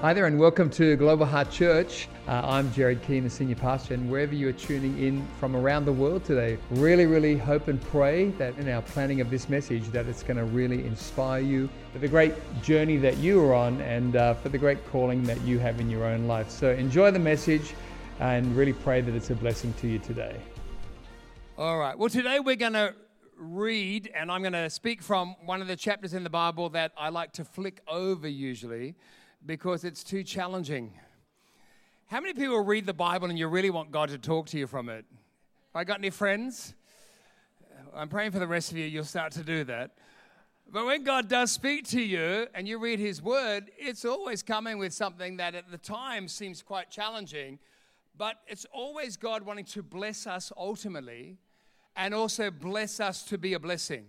Hi there, and welcome to Global Heart Church. Uh, I'm Jared Keane, the senior pastor, and wherever you are tuning in from around the world today, really, really hope and pray that in our planning of this message, that it's going to really inspire you for the great journey that you are on and uh, for the great calling that you have in your own life. So enjoy the message and really pray that it's a blessing to you today. All right. Well, today we're going to read, and I'm going to speak from one of the chapters in the Bible that I like to flick over usually because it's too challenging. How many people read the Bible and you really want God to talk to you from it? I got any friends? I'm praying for the rest of you, you'll start to do that. But when God does speak to you and you read His Word, it's always coming with something that at the time seems quite challenging, but it's always God wanting to bless us ultimately and also bless us to be a blessing.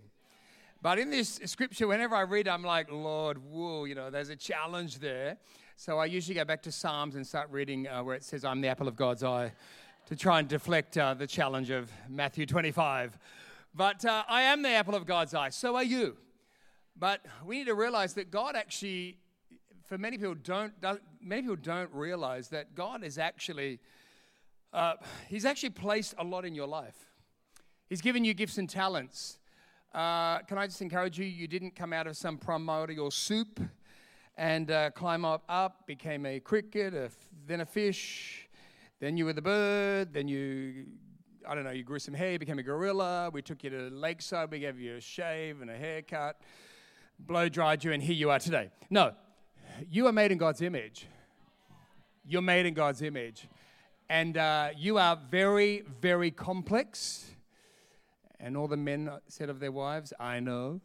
But in this scripture, whenever I read, I'm like, Lord, whoa, you know, there's a challenge there. So I usually go back to Psalms and start reading uh, where it says, I'm the apple of God's eye, to try and deflect uh, the challenge of Matthew 25. But uh, I am the apple of God's eye. So are you. But we need to realize that God actually, for many people, don't, many people don't realize that God is actually, uh, He's actually placed a lot in your life. He's given you gifts and talents. Uh, can I just encourage you? You didn't come out of some primordial soup and uh, climb up, up, became a cricket, a, then a fish, then you were the bird, then you, I don't know, you grew some hair, became a gorilla. We took you to Lakeside, we gave you a shave and a haircut, blow dried you, and here you are today. No, you are made in God's image. You're made in God's image. And uh, you are very, very complex and all the men said of their wives, I know.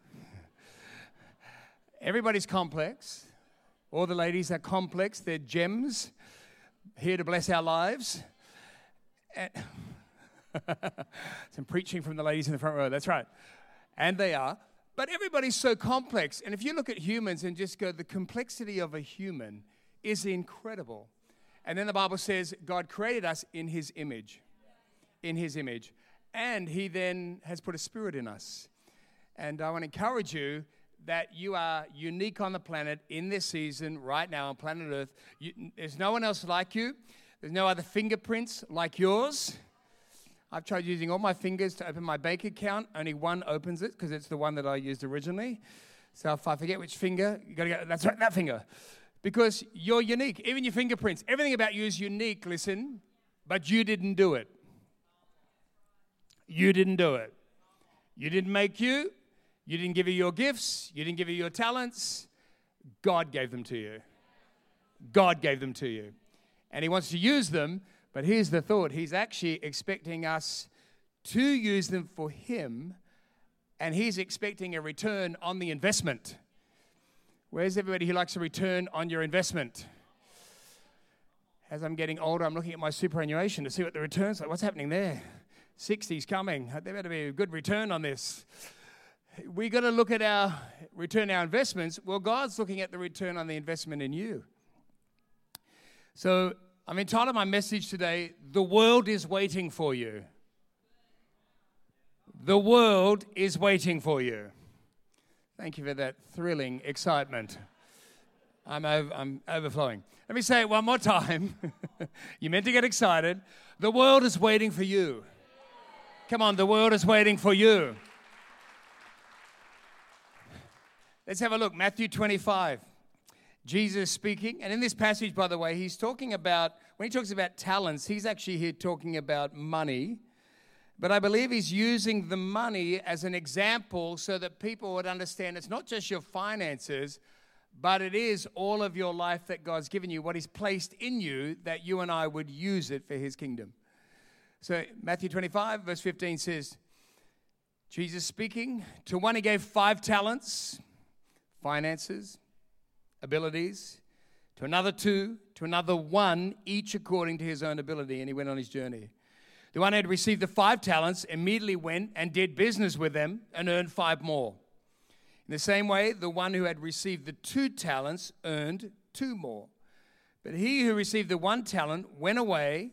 Everybody's complex. All the ladies are complex. They're gems here to bless our lives. Some preaching from the ladies in the front row. That's right. And they are. But everybody's so complex. And if you look at humans and just go, the complexity of a human is incredible. And then the Bible says God created us in his image. In his image and He then has put a spirit in us. And I want to encourage you that you are unique on the planet in this season, right now on planet Earth. You, there's no one else like you, there's no other fingerprints like yours. I've tried using all my fingers to open my bank account. Only one opens it because it's the one that I used originally. So if I forget which finger, you got to go, that's right, that finger. Because you're unique. Even your fingerprints, everything about you is unique, listen, but you didn't do it. You didn't do it. You didn't make you. You didn't give you your gifts. You didn't give you your talents. God gave them to you. God gave them to you. And He wants to use them, but here's the thought He's actually expecting us to use them for Him, and He's expecting a return on the investment. Where's everybody who likes a return on your investment? As I'm getting older, I'm looking at my superannuation to see what the returns like. What's happening there? 60's coming. There better be a good return on this. We got to look at our return our investments. Well, God's looking at the return on the investment in you. So I'm entitled my message today, The World is Waiting for You. The world is waiting for you. Thank you for that thrilling excitement. I'm, over, I'm overflowing. Let me say it one more time. you meant to get excited. The world is waiting for you. Come on, the world is waiting for you. Let's have a look. Matthew 25. Jesus speaking. And in this passage, by the way, he's talking about, when he talks about talents, he's actually here talking about money. But I believe he's using the money as an example so that people would understand it's not just your finances, but it is all of your life that God's given you, what he's placed in you, that you and I would use it for his kingdom. So, Matthew 25, verse 15 says, Jesus speaking, to one he gave five talents, finances, abilities, to another two, to another one, each according to his own ability, and he went on his journey. The one who had received the five talents immediately went and did business with them and earned five more. In the same way, the one who had received the two talents earned two more. But he who received the one talent went away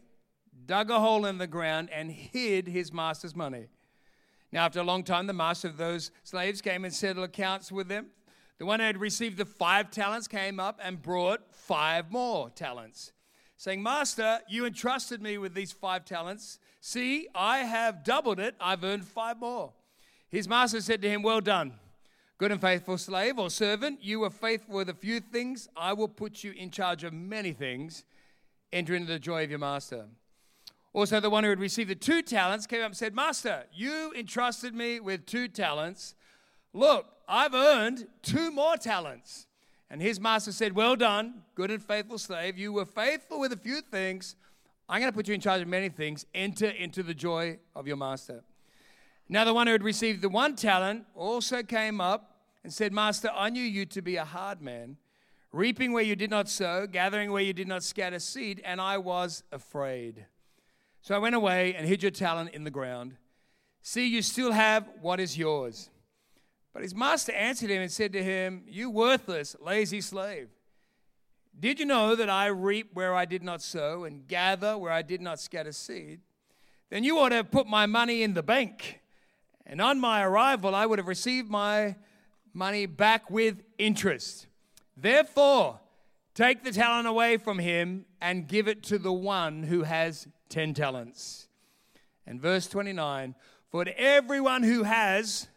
dug a hole in the ground, and hid his master's money. Now, after a long time, the master of those slaves came and settled accounts with them. The one who had received the five talents came up and brought five more talents, saying, Master, you entrusted me with these five talents. See, I have doubled it. I've earned five more. His master said to him, Well done, good and faithful slave or servant. You were faithful with a few things. I will put you in charge of many things. Enter into the joy of your master. Also, the one who had received the two talents came up and said, Master, you entrusted me with two talents. Look, I've earned two more talents. And his master said, Well done, good and faithful slave. You were faithful with a few things. I'm going to put you in charge of many things. Enter into the joy of your master. Now, the one who had received the one talent also came up and said, Master, I knew you to be a hard man, reaping where you did not sow, gathering where you did not scatter seed, and I was afraid. So I went away and hid your talent in the ground. See, you still have what is yours. But his master answered him and said to him, You worthless, lazy slave. Did you know that I reap where I did not sow and gather where I did not scatter seed? Then you ought to have put my money in the bank. And on my arrival, I would have received my money back with interest. Therefore, take the talent away from him and give it to the one who has 10 talents. And verse 29 For to everyone who has,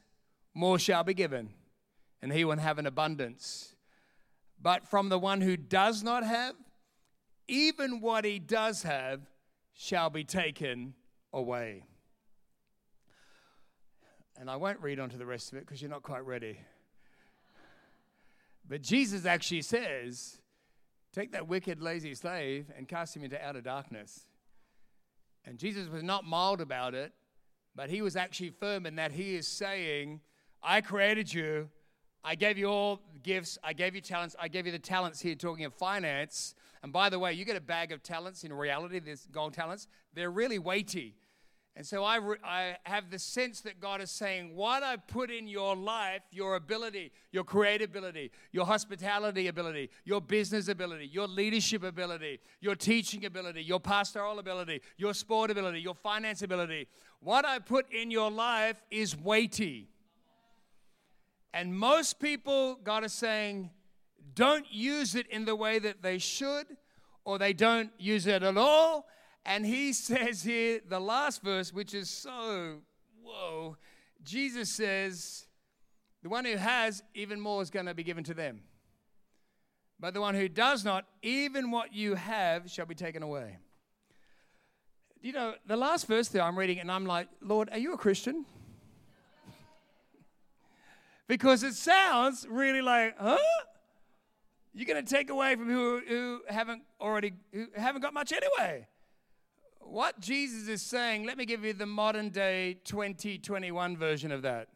more shall be given, and he will have an abundance. But from the one who does not have, even what he does have shall be taken away. And I won't read on to the rest of it because you're not quite ready. But Jesus actually says, Take that wicked, lazy slave and cast him into outer darkness. And Jesus was not mild about it, but he was actually firm in that he is saying, I created you. I gave you all gifts. I gave you talents. I gave you the talents here, talking of finance. And by the way, you get a bag of talents in reality, there's gold talents. They're really weighty. And so I, re- I have the sense that God is saying, What I put in your life, your ability, your creativity, your hospitality ability, your business ability, your leadership ability, your teaching ability, your pastoral ability, your sport ability, your finance ability, what I put in your life is weighty. And most people, God is saying, don't use it in the way that they should, or they don't use it at all. And he says here, the last verse, which is so, whoa, Jesus says, the one who has, even more is going to be given to them. But the one who does not, even what you have shall be taken away. You know, the last verse there I'm reading, and I'm like, Lord, are you a Christian? because it sounds really like, huh? You're going to take away from who, who haven't already, who haven't got much anyway. What Jesus is saying, let me give you the modern day 2021 version of that.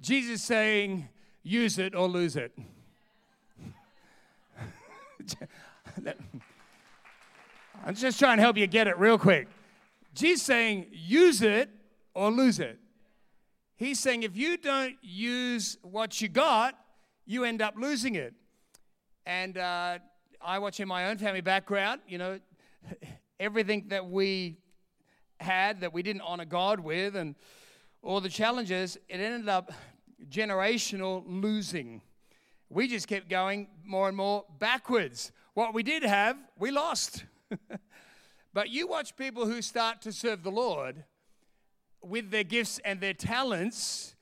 Jesus saying, use it or lose it. I'm just trying to help you get it real quick. Jesus saying, use it or lose it. He's saying if you don't use what you got, you end up losing it. And uh, I watch in my own family background, you know, everything that we had that we didn't honor God with and all the challenges, it ended up generational losing. We just kept going more and more backwards. What we did have, we lost. but you watch people who start to serve the Lord with their gifts and their talents,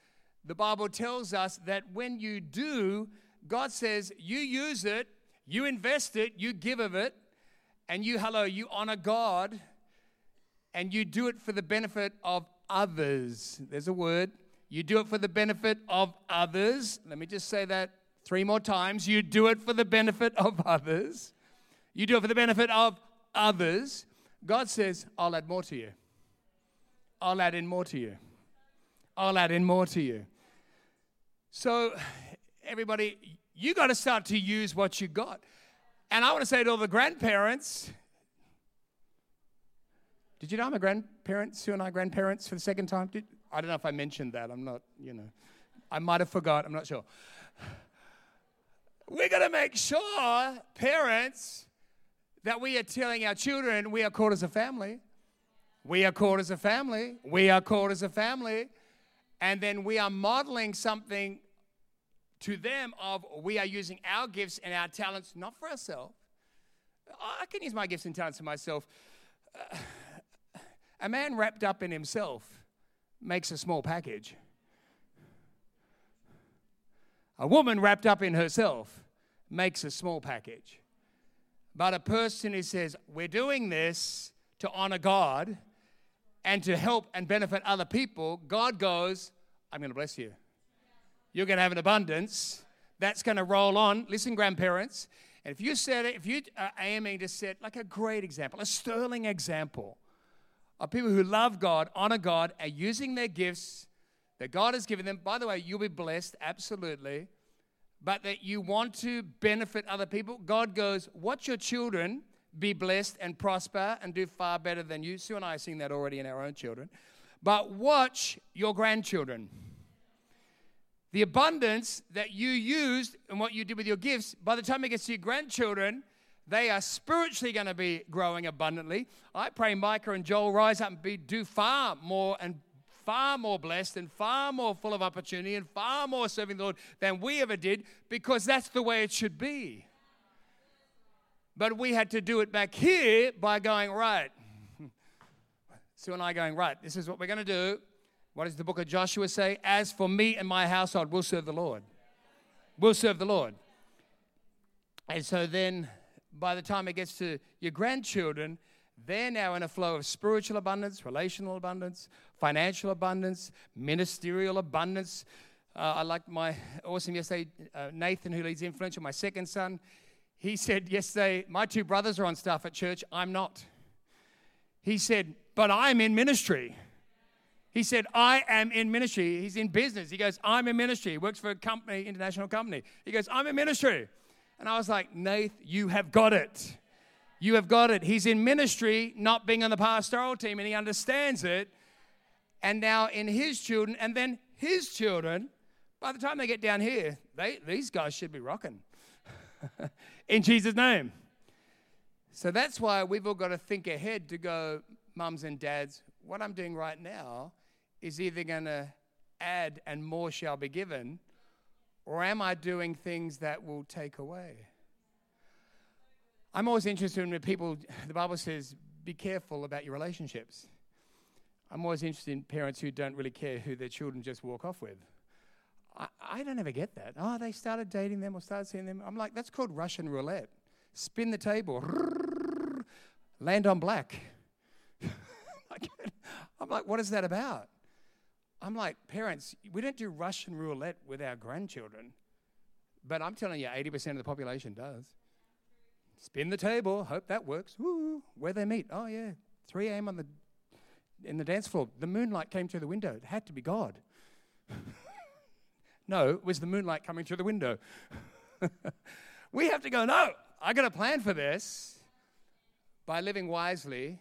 the Bible tells us that when you do, God says you use it, you invest it, you give of it, and you, hello, you honor God, and you do it for the benefit of others. There's a word. You do it for the benefit of others. Let me just say that three more times. You do it for the benefit of others. You do it for the benefit of others. God says, I'll add more to you. I'll add in more to you. I'll add in more to you. So, everybody, you got to start to use what you got. And I want to say to all the grandparents, did you know I'm a grandparent? Sue and I grandparents for the second time? Did, I don't know if I mentioned that. I'm not, you know, I might have forgot. I'm not sure. We're going to make sure, parents, that we are telling our children we are called as a family. We are called as a family. We are called as a family. And then we are modeling something to them of we are using our gifts and our talents not for ourselves. I can use my gifts and talents for myself. A man wrapped up in himself makes a small package. A woman wrapped up in herself makes a small package. But a person who says, We're doing this to honor God and to help and benefit other people, God goes, I'm going to bless you. You're going to have an abundance. That's going to roll on. Listen, grandparents. And if you set it, if you are aiming to set like a great example, a sterling example of people who love God, honor God, are using their gifts that God has given them. By the way, you'll be blessed, absolutely. But that you want to benefit other people. God goes, Watch your children be blessed and prosper and do far better than you. Sue and I are seeing that already in our own children. But watch your grandchildren. The abundance that you used and what you did with your gifts, by the time it gets to your grandchildren, they are spiritually going to be growing abundantly. I pray Micah and Joel rise up and be do far more and far more blessed and far more full of opportunity and far more serving the Lord than we ever did because that's the way it should be. But we had to do it back here by going, right. Sue and I going, right, this is what we're going to do. What does the book of Joshua say? As for me and my household, we'll serve the Lord. We'll serve the Lord. And so then by the time it gets to your grandchildren, they're now in a flow of spiritual abundance, relational abundance, financial abundance, ministerial abundance. Uh, I like my awesome yesterday, uh, Nathan, who leads Influential, my second son. He said yesterday, My two brothers are on staff at church, I'm not. He said, But I'm in ministry. He said, I am in ministry. He's in business. He goes, I'm in ministry. He works for a company, international company. He goes, I'm in ministry. And I was like, Nath, you have got it. You have got it. He's in ministry, not being on the pastoral team, and he understands it. And now in his children, and then his children, by the time they get down here, they, these guys should be rocking. in Jesus' name. So that's why we've all got to think ahead to go, mums and dads, what I'm doing right now is either going to add and more shall be given, or am I doing things that will take away? I'm always interested in people, the Bible says, be careful about your relationships. I'm always interested in parents who don't really care who their children just walk off with. I, I don't ever get that. Oh, they started dating them or started seeing them. I'm like, that's called Russian roulette. Spin the table, land on black. I'm like, what is that about? I'm like, parents, we don't do Russian roulette with our grandchildren. But I'm telling you, 80% of the population does. Spin the table, hope that works. Woo, where they meet? Oh, yeah, 3 a.m. on the, in the dance floor. The moonlight came through the window. It had to be God. no, it was the moonlight coming through the window. we have to go, no, I got a plan for this by living wisely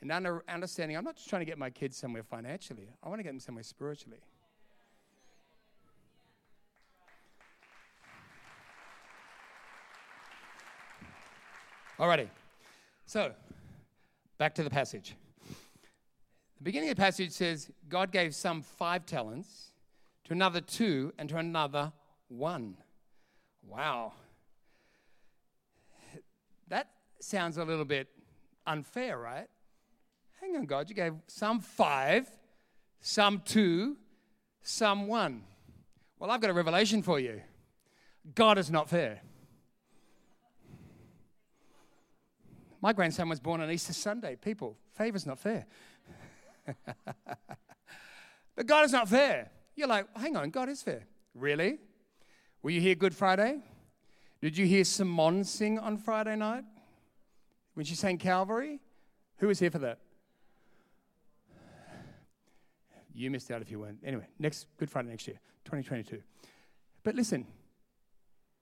and under, understanding I'm not just trying to get my kids somewhere financially, I want to get them somewhere spiritually. Alrighty. So, back to the passage. The beginning of the passage says God gave some five talents, to another two, and to another one. Wow. That sounds a little bit unfair, right? Hang on, God, you gave some five, some two, some one. Well, I've got a revelation for you God is not fair. My grandson was born on Easter Sunday. People, favor's not fair. but God is not fair. You're like, hang on, God is fair. Really? Were you here Good Friday? Did you hear Simone sing on Friday night when she sang Calvary? Who was here for that? You missed out if you weren't. Anyway, next Good Friday next year, 2022. But listen,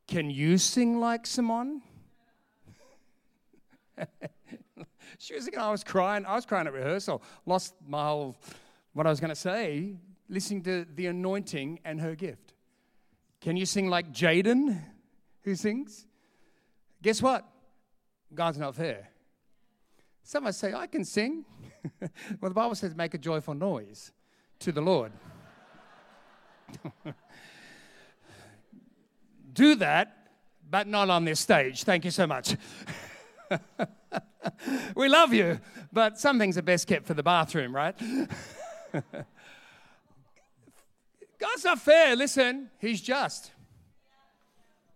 can you sing like Simone? she was thinking I was crying. I was crying at rehearsal. Lost my whole what I was going to say, listening to the anointing and her gift. Can you sing like Jaden, who sings? Guess what? God's not fair. Some us say, I can sing. well, the Bible says, make a joyful noise to the Lord. do that, but not on this stage. Thank you so much. we love you, but some things are best kept for the bathroom, right? God's not fair. Listen, He's just.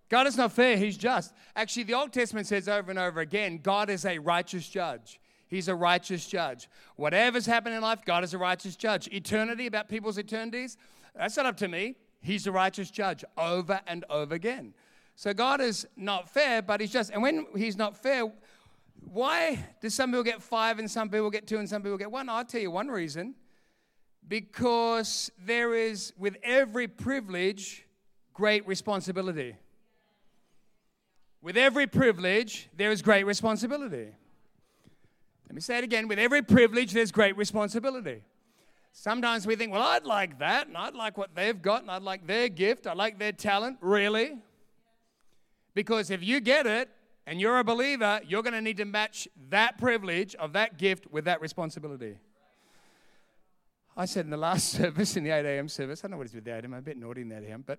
God is not fair, He's just. Actually, the Old Testament says over and over again God is a righteous judge. He's a righteous judge. Whatever's happened in life, God is a righteous judge. Eternity, about people's eternities, that's not up to me. He's a righteous judge over and over again. So God is not fair, but He's just. And when He's not fair, why do some people get five and some people get two and some people get one? I'll tell you one reason. Because there is, with every privilege, great responsibility. With every privilege, there is great responsibility. Let me say it again with every privilege, there's great responsibility. Sometimes we think, well, I'd like that, and I'd like what they've got, and I'd like their gift, I'd like their talent. Really? Because if you get it and you're a believer, you're going to need to match that privilege of that gift with that responsibility. I said in the last service, in the 8 a.m. service, I don't know what it's with the 8 a.m., I'm a bit naughty in that 8 a.m., but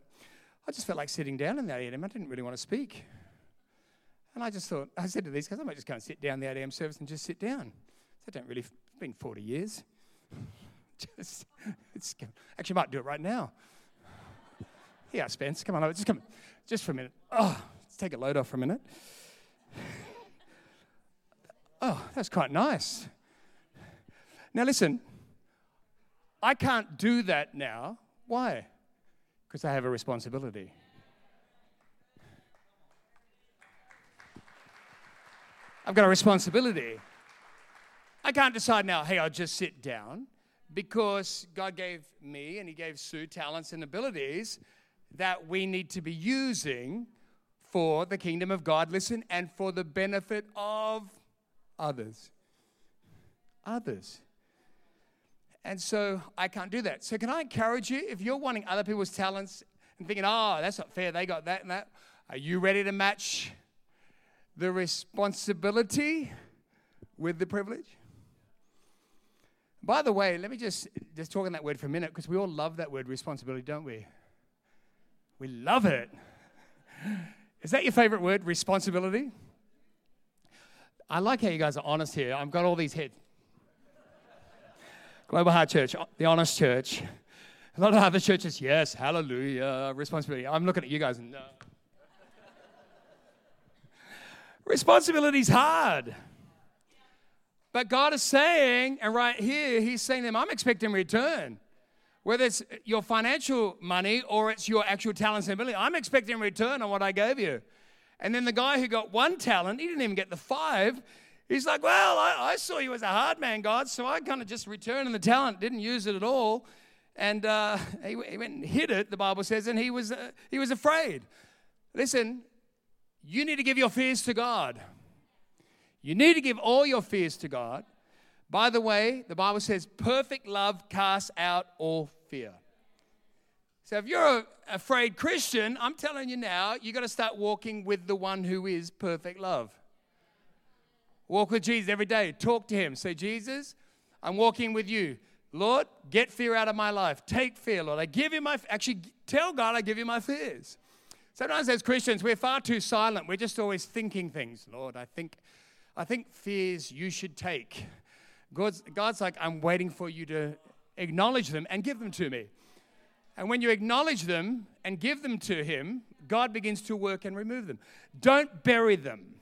I just felt like sitting down in the 8 a.m. I didn't really want to speak. And I just thought, I said to these guys, I might just go and sit down the 8 a.m. service and just sit down. I don't really, it's been 40 years. just, it's, actually, I might do it right now. Yeah, Spence, come on, over. just come, just for a minute. Oh, let's take a load off for a minute. Oh, that's quite nice. Now, listen, I can't do that now. Why? Because I have a responsibility. I've got a responsibility. I can't decide now, hey, I'll just sit down because God gave me and He gave Sue talents and abilities that we need to be using for the kingdom of God, listen, and for the benefit of others. Others. And so I can't do that. So, can I encourage you, if you're wanting other people's talents and thinking, oh, that's not fair, they got that and that, are you ready to match the responsibility with the privilege. By the way, let me just just talk on that word for a minute because we all love that word responsibility, don't we? We love it. Is that your favorite word, responsibility? I like how you guys are honest here. I've got all these heads. Global Heart Church, the honest church. A lot of other churches, yes, hallelujah, responsibility. I'm looking at you guys and no. Responsibility's hard. But God is saying, and right here, He's saying them, I'm expecting return. Whether it's your financial money or it's your actual talents and ability, I'm expecting return on what I gave you. And then the guy who got one talent, he didn't even get the five. He's like, Well, I, I saw you as a hard man, God, so I kind of just returned the talent, didn't use it at all. And uh, he, he, went and hid it, the Bible says, and he was, uh, he was afraid. Listen, you need to give your fears to God. You need to give all your fears to God. By the way, the Bible says perfect love casts out all fear. So if you're a afraid Christian, I'm telling you now, you got to start walking with the one who is perfect love. Walk with Jesus every day. Talk to him. Say, Jesus, I'm walking with you. Lord, get fear out of my life. Take fear, Lord. I give you my, actually, tell God I give you my fears. Sometimes as Christians, we're far too silent. We're just always thinking things. Lord, I think, I think fears you should take. God's, God's like, I'm waiting for you to acknowledge them and give them to me. And when you acknowledge them and give them to Him, God begins to work and remove them. Don't bury them.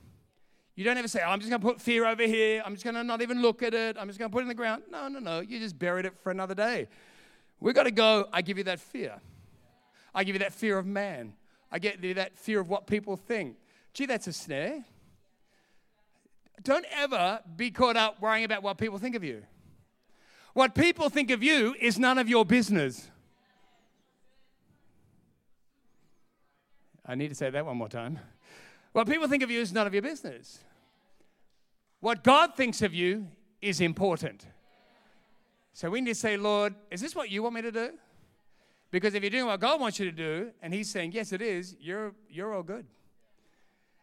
You don't ever say, oh, I'm just going to put fear over here. I'm just going to not even look at it. I'm just going to put it in the ground. No, no, no. You just buried it for another day. We've got to go, I give you that fear. I give you that fear of man. I get that fear of what people think. Gee, that's a snare. Don't ever be caught up worrying about what people think of you. What people think of you is none of your business. I need to say that one more time. What people think of you is none of your business. What God thinks of you is important. So we need to say, Lord, is this what you want me to do? Because if you're doing what God wants you to do, and He's saying, yes, it is, you're, you're all good.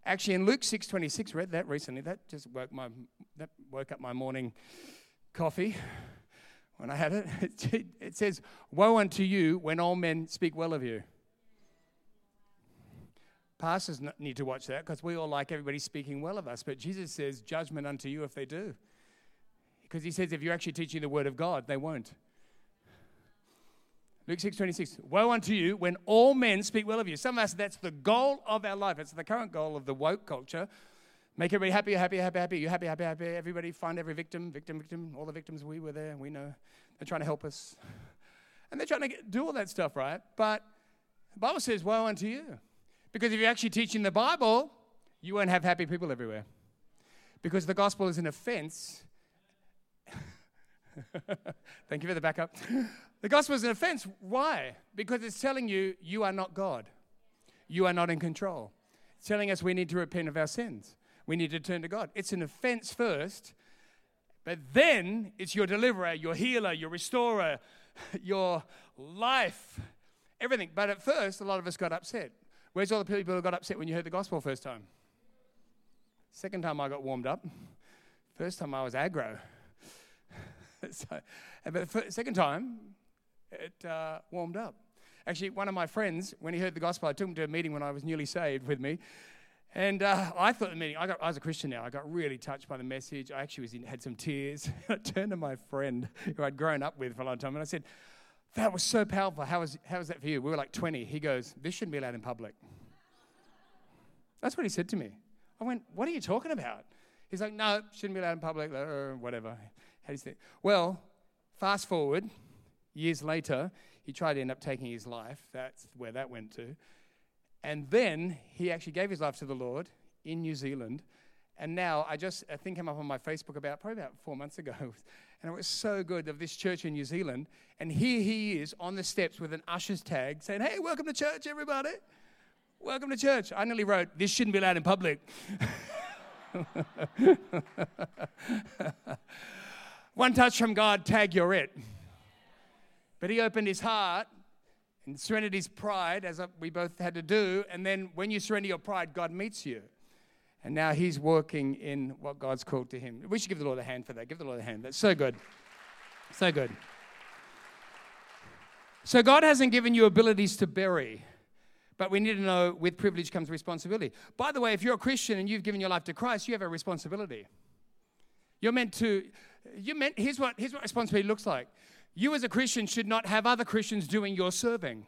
Actually, in Luke 6.26, read that recently. That just woke, my, that woke up my morning coffee when I had it. It, it says, woe unto you when all men speak well of you. Pastors need to watch that because we all like everybody speaking well of us. But Jesus says, judgment unto you if they do. Because he says, if you're actually teaching the word of God, they won't. Luke 6 26. Woe unto you when all men speak well of you. Some of us, that's the goal of our life. It's the current goal of the woke culture. Make everybody happy, happy, happy, happy. You happy, happy, happy. Everybody find every victim, victim, victim. All the victims, we were there. We know. They're trying to help us. And they're trying to get, do all that stuff, right? But the Bible says, Woe unto you. Because if you're actually teaching the Bible, you won't have happy people everywhere. Because the gospel is an offense. Thank you for the backup. The gospel is an offense. Why? Because it's telling you you are not God. You are not in control. It's telling us we need to repent of our sins. We need to turn to God. It's an offense first, but then it's your deliverer, your healer, your restorer, your life, everything. But at first, a lot of us got upset. Where's all the people who got upset when you heard the gospel first time? Second time I got warmed up. First time I was aggro. so, but the second time, it uh, warmed up. Actually, one of my friends, when he heard the gospel, I took him to a meeting when I was newly saved with me. And uh, I thought the meeting, I, got, I was a Christian now. I got really touched by the message. I actually was in, had some tears. I turned to my friend who I'd grown up with for a long time and I said, That was so powerful. How was, how was that for you? We were like 20. He goes, This shouldn't be allowed in public. That's what he said to me. I went, What are you talking about? He's like, No, shouldn't be allowed in public, or whatever. How do you say? Well, fast forward, years later, he tried to end up taking his life. That's where that went to. And then he actually gave his life to the Lord in New Zealand. And now I just, I think came up on my Facebook about probably about four months ago. And it was so good of this church in New Zealand. And here he is on the steps with an usher's tag saying, Hey, welcome to church, everybody. Welcome to church. I nearly wrote, This shouldn't be allowed in public. One touch from God, tag, you're it. But he opened his heart and surrendered his pride, as we both had to do. And then when you surrender your pride, God meets you. And now he's working in what God's called to him. We should give the Lord a hand for that. Give the Lord a hand. That's so good. So good. So God hasn't given you abilities to bury. But we need to know with privilege comes responsibility. By the way, if you're a Christian and you've given your life to Christ, you have a responsibility. You're meant to, you meant, here's what, here's what responsibility looks like. You, as a Christian, should not have other Christians doing your serving.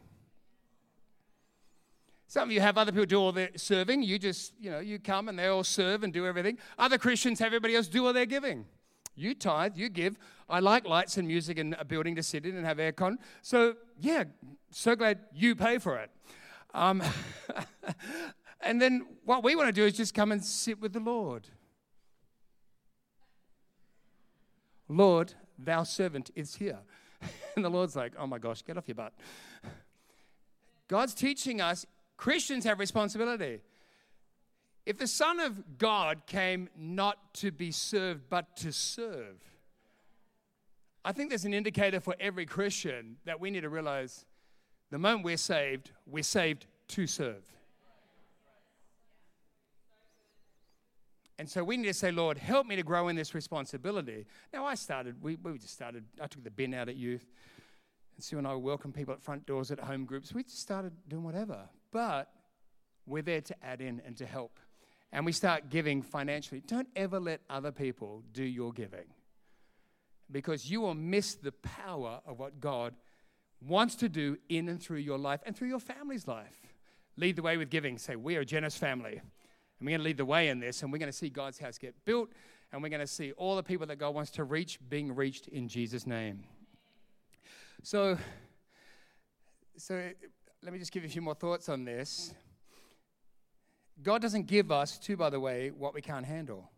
Some of you have other people do all their serving. You just, you know, you come and they all serve and do everything. Other Christians have everybody else do all their giving. You tithe, you give. I like lights and music and a building to sit in and have aircon. So, yeah, so glad you pay for it. Um, and then what we want to do is just come and sit with the Lord. Lord, thou servant is here. and the Lord's like, oh my gosh, get off your butt. God's teaching us Christians have responsibility. If the Son of God came not to be served, but to serve, I think there's an indicator for every Christian that we need to realize the moment we're saved, we're saved to serve. And so we need to say, Lord, help me to grow in this responsibility. Now, I started, we, we just started, I took the bin out at youth. And Sue and I welcome people at front doors at home groups. We just started doing whatever. But we're there to add in and to help. And we start giving financially. Don't ever let other people do your giving because you will miss the power of what God wants to do in and through your life and through your family's life. Lead the way with giving. Say, We are a generous family. And we're going to lead the way in this, and we're going to see God's house get built, and we're going to see all the people that God wants to reach being reached in Jesus' name. So, so let me just give you a few more thoughts on this. God doesn't give us, too, by the way, what we can't handle.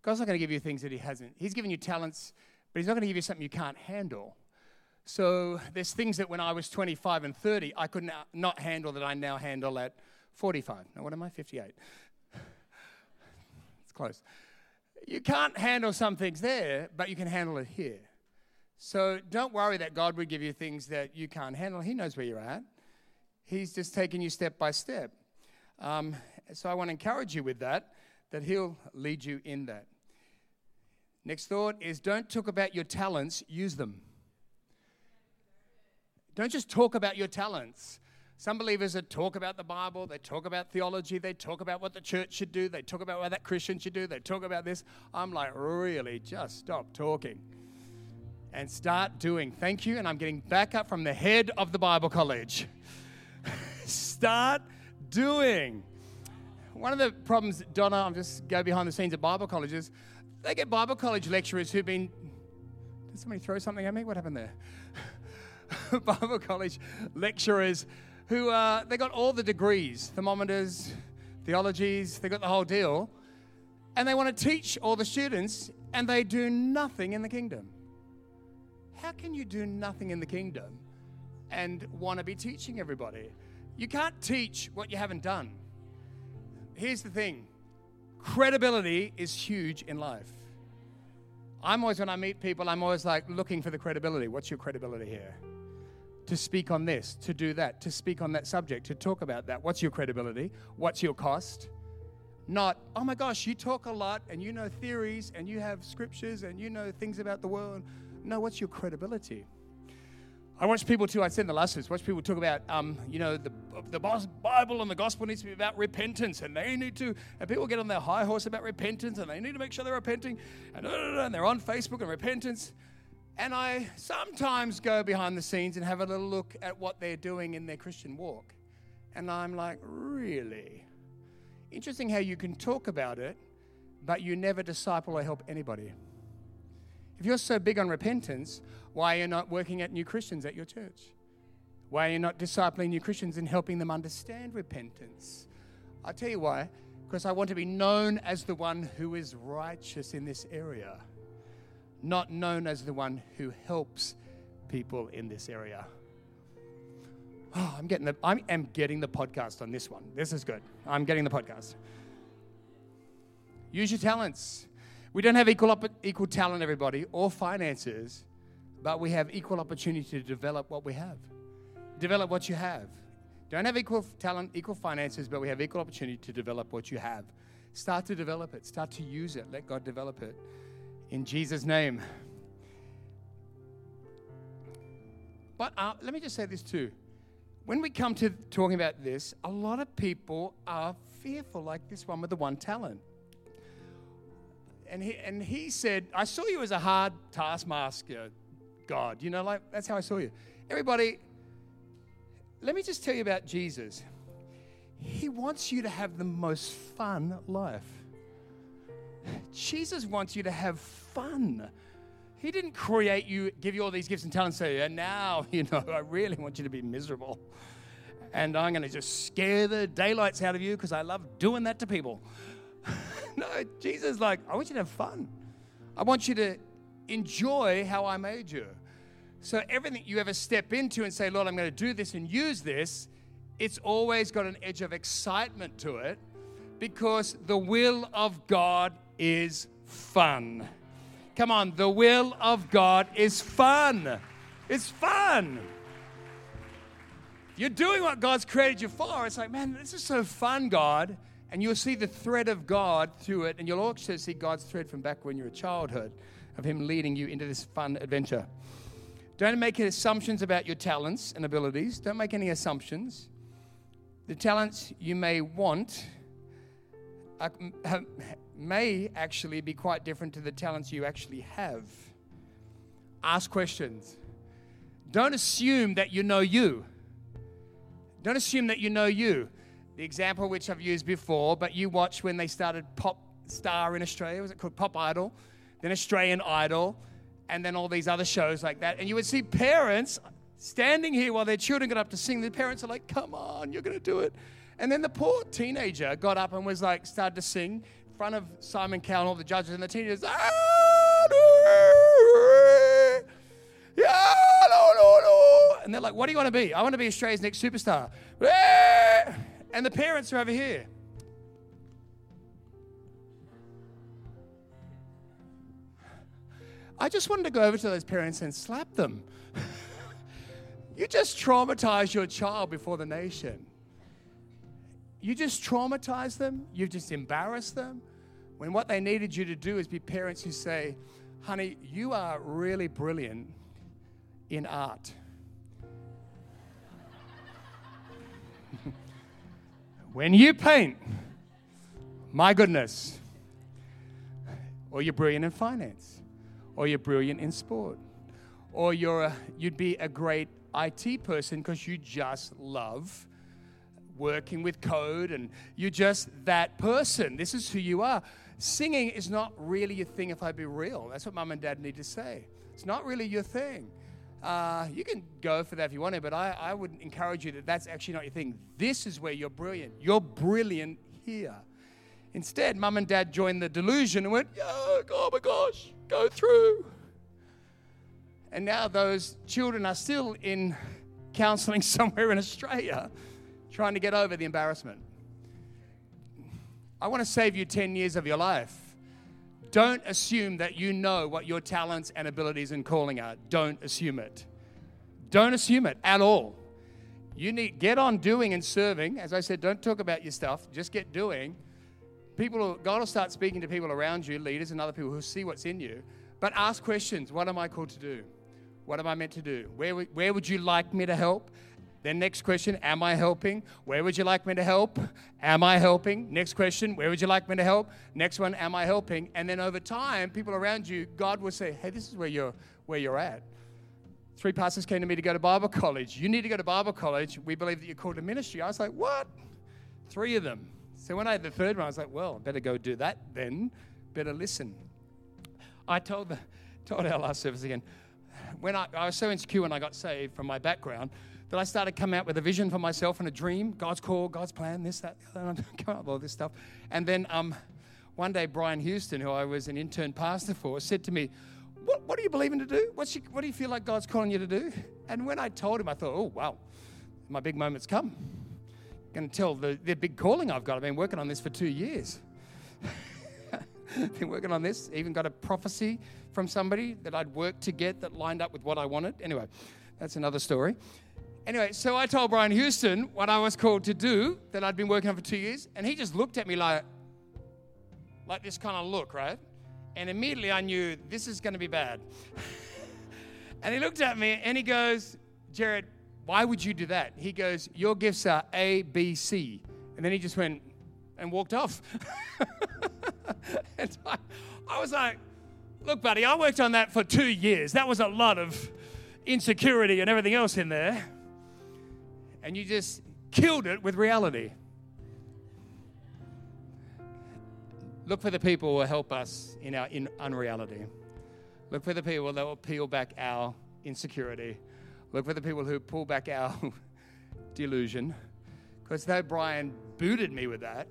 God's not going to give you things that He hasn't. He's given you talents, but He's not going to give you something you can't handle. So there's things that when I was 25 and 30, I could not handle that I now handle at 45. Now, what am I? 58. it's close. You can't handle some things there, but you can handle it here. So don't worry that God would give you things that you can't handle. He knows where you're at. He's just taking you step by step. Um, so I want to encourage you with that, that He'll lead you in that. Next thought is don't talk about your talents, use them. Don't just talk about your talents. Some believers that talk about the Bible, they talk about theology, they talk about what the church should do, they talk about what that Christian should do, they talk about this. I'm like, really, just stop talking and start doing. Thank you. And I'm getting back up from the head of the Bible college. start doing. One of the problems, Donna, I'm just go behind the scenes at Bible colleges. They get Bible college lecturers who've been. Did somebody throw something at me? What happened there? Bible college lecturers who uh, they got all the degrees, thermometers, theologies, they got the whole deal, and they want to teach all the students, and they do nothing in the kingdom. How can you do nothing in the kingdom and want to be teaching everybody? You can't teach what you haven't done. Here's the thing credibility is huge in life. I'm always, when I meet people, I'm always like looking for the credibility. What's your credibility here? To speak on this, to do that, to speak on that subject, to talk about that. What's your credibility? What's your cost? Not, oh my gosh, you talk a lot and you know theories and you have scriptures and you know things about the world. No, what's your credibility? I watch people too, I said in the last service, watch people talk about, um, you know, the, the Bible and the gospel needs to be about repentance and they need to, and people get on their high horse about repentance and they need to make sure they're repenting and, and they're on Facebook and repentance. And I sometimes go behind the scenes and have a little look at what they're doing in their Christian walk. And I'm like, really? Interesting how you can talk about it, but you never disciple or help anybody. If you're so big on repentance, why are you not working at new Christians at your church? Why are you not discipling new Christians and helping them understand repentance? I'll tell you why. Because I want to be known as the one who is righteous in this area not known as the one who helps people in this area. Oh, I'm getting the I am getting the podcast on this one. This is good. I'm getting the podcast. Use your talents. We don't have equal equal talent, everybody, or finances, but we have equal opportunity to develop what we have. Develop what you have. Don't have equal talent, equal finances, but we have equal opportunity to develop what you have. Start to develop it. Start to use it. Let God develop it in Jesus' name. But uh, let me just say this too. When we come to talking about this, a lot of people are fearful, like this one with the one talent. And he, and he said, I saw you as a hard taskmaster, God. You know, like that's how I saw you. Everybody, let me just tell you about Jesus. He wants you to have the most fun life. Jesus wants you to have fun. He didn't create you, give you all these gifts and talents, say, and now, you know, I really want you to be miserable. And I'm going to just scare the daylights out of you because I love doing that to people. no, Jesus like, I want you to have fun. I want you to enjoy how I made you. So everything you ever step into and say, Lord, I'm going to do this and use this, it's always got an edge of excitement to it because the will of God is fun. Come on, the will of God is fun. It's fun. You're doing what God's created you for. It's like, man, this is so fun, God. And you'll see the thread of God through it, and you'll also see God's thread from back when you were childhood of Him leading you into this fun adventure. Don't make assumptions about your talents and abilities. Don't make any assumptions. The talents you may want may actually be quite different to the talents you actually have. Ask questions. Don't assume that you know you. Don't assume that you know you. The example which I've used before, but you watch when they started Pop Star in Australia, was it called Pop Idol? Then Australian Idol, and then all these other shows like that. And you would see parents standing here while their children got up to sing. The parents are like, come on, you're going to do it. And then the poor teenager got up and was like, started to sing front of Simon Cowell and all the judges and the teenagers. And they're like, what do you want to be? I want to be Australia's next superstar. And the parents are over here. I just wanted to go over to those parents and slap them. you just traumatized your child before the nation. You just traumatize them, you've just embarrassed them. When what they needed you to do is be parents who say, honey, you are really brilliant in art. When you paint, my goodness, or you're brilliant in finance, or you're brilliant in sport, or you're a, you'd be a great IT person because you just love working with code and you're just that person. This is who you are. Singing is not really a thing if I be real. That's what mum and dad need to say. It's not really your thing. Uh, you can go for that if you want to, but I, I would encourage you that that's actually not your thing. This is where you're brilliant. You're brilliant here. Instead, mum and dad joined the delusion and went, oh my gosh, go through. And now those children are still in counseling somewhere in Australia trying to get over the embarrassment. I want to save you 10 years of your life. Don't assume that you know what your talents and abilities and calling are. Don't assume it. Don't assume it at all. You need get on doing and serving. As I said, don't talk about your stuff. Just get doing. People, God will start speaking to people around you, leaders and other people who see what's in you. But ask questions. What am I called to do? What am I meant to do? Where, where would you like me to help? Then, next question, am I helping? Where would you like me to help? Am I helping? Next question, where would you like me to help? Next one, am I helping? And then over time, people around you, God will say, hey, this is where you're, where you're at. Three pastors came to me to go to Bible college. You need to go to Bible college. We believe that you're called to ministry. I was like, what? Three of them. So when I had the third one, I was like, well, better go do that then. Better listen. I told, the, told our last service again, when I, I was so insecure when I got saved from my background, that I started coming out with a vision for myself and a dream, God's call, God's plan, this, that, the other, come up with all this stuff. And then um, one day, Brian Houston, who I was an intern pastor for, said to me, what, what are you believing to do? What's you, what do you feel like God's calling you to do? And when I told him, I thought, oh, wow, my big moment's come. Going to tell the, the big calling I've got. I've been working on this for two years. been working on this, even got a prophecy from somebody that I'd worked to get that lined up with what I wanted. Anyway, that's another story. Anyway, so I told Brian Houston what I was called to do that I'd been working on for two years, and he just looked at me like, like this kind of look, right? And immediately I knew this is going to be bad. and he looked at me and he goes, Jared, why would you do that? He goes, Your gifts are A, B, C. And then he just went and walked off. and I, I was like, Look, buddy, I worked on that for two years. That was a lot of insecurity and everything else in there and you just killed it with reality. Look for the people who will help us in our in unreality. Look for the people that will peel back our insecurity. Look for the people who pull back our delusion. Because though Brian booted me with that,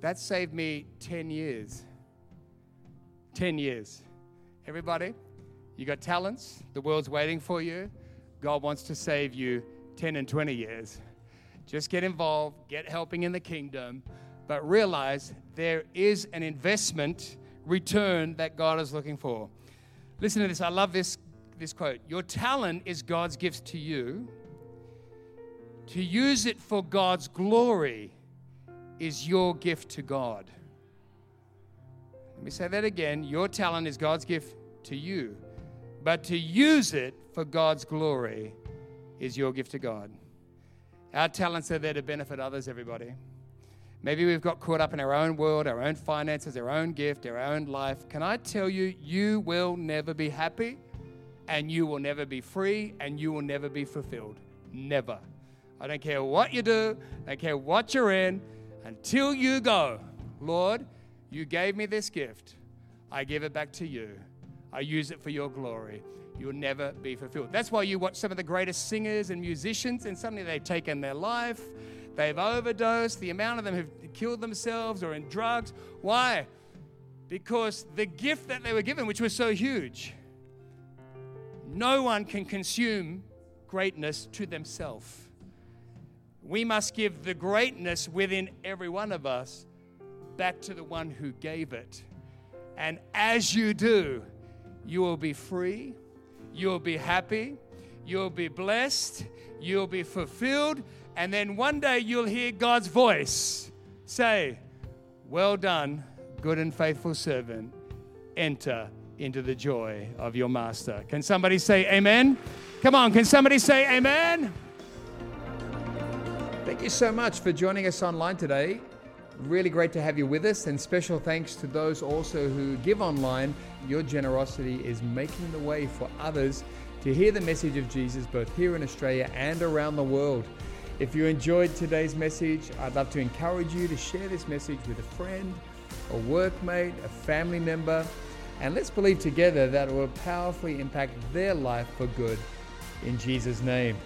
that saved me 10 years. 10 years. Everybody, you got talents, the world's waiting for you. God wants to save you 10 and 20 years. Just get involved, get helping in the kingdom, but realize there is an investment return that God is looking for. Listen to this. I love this, this quote. Your talent is God's gift to you. To use it for God's glory is your gift to God. Let me say that again. Your talent is God's gift to you, but to use it for God's glory is your gift to God. Our talents are there to benefit others, everybody. Maybe we've got caught up in our own world, our own finances, our own gift, our own life. Can I tell you, you will never be happy and you will never be free and you will never be fulfilled. Never. I don't care what you do, I don't care what you're in, until you go, Lord, you gave me this gift. I give it back to you. I use it for your glory you'll never be fulfilled. That's why you watch some of the greatest singers and musicians, and suddenly they've taken their life, they've overdosed, the amount of them have killed themselves or in drugs. Why? Because the gift that they were given, which was so huge, no one can consume greatness to themselves. We must give the greatness within every one of us back to the one who gave it. And as you do, you will be free, You'll be happy. You'll be blessed. You'll be fulfilled. And then one day you'll hear God's voice say, Well done, good and faithful servant. Enter into the joy of your master. Can somebody say amen? Come on, can somebody say amen? Thank you so much for joining us online today. Really great to have you with us, and special thanks to those also who give online. Your generosity is making the way for others to hear the message of Jesus both here in Australia and around the world. If you enjoyed today's message, I'd love to encourage you to share this message with a friend, a workmate, a family member, and let's believe together that it will powerfully impact their life for good in Jesus' name.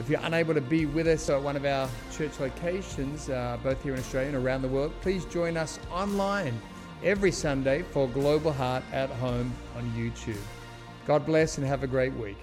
If you're unable to be with us at one of our church locations, uh, both here in Australia and around the world, please join us online every Sunday for Global Heart at Home on YouTube. God bless and have a great week.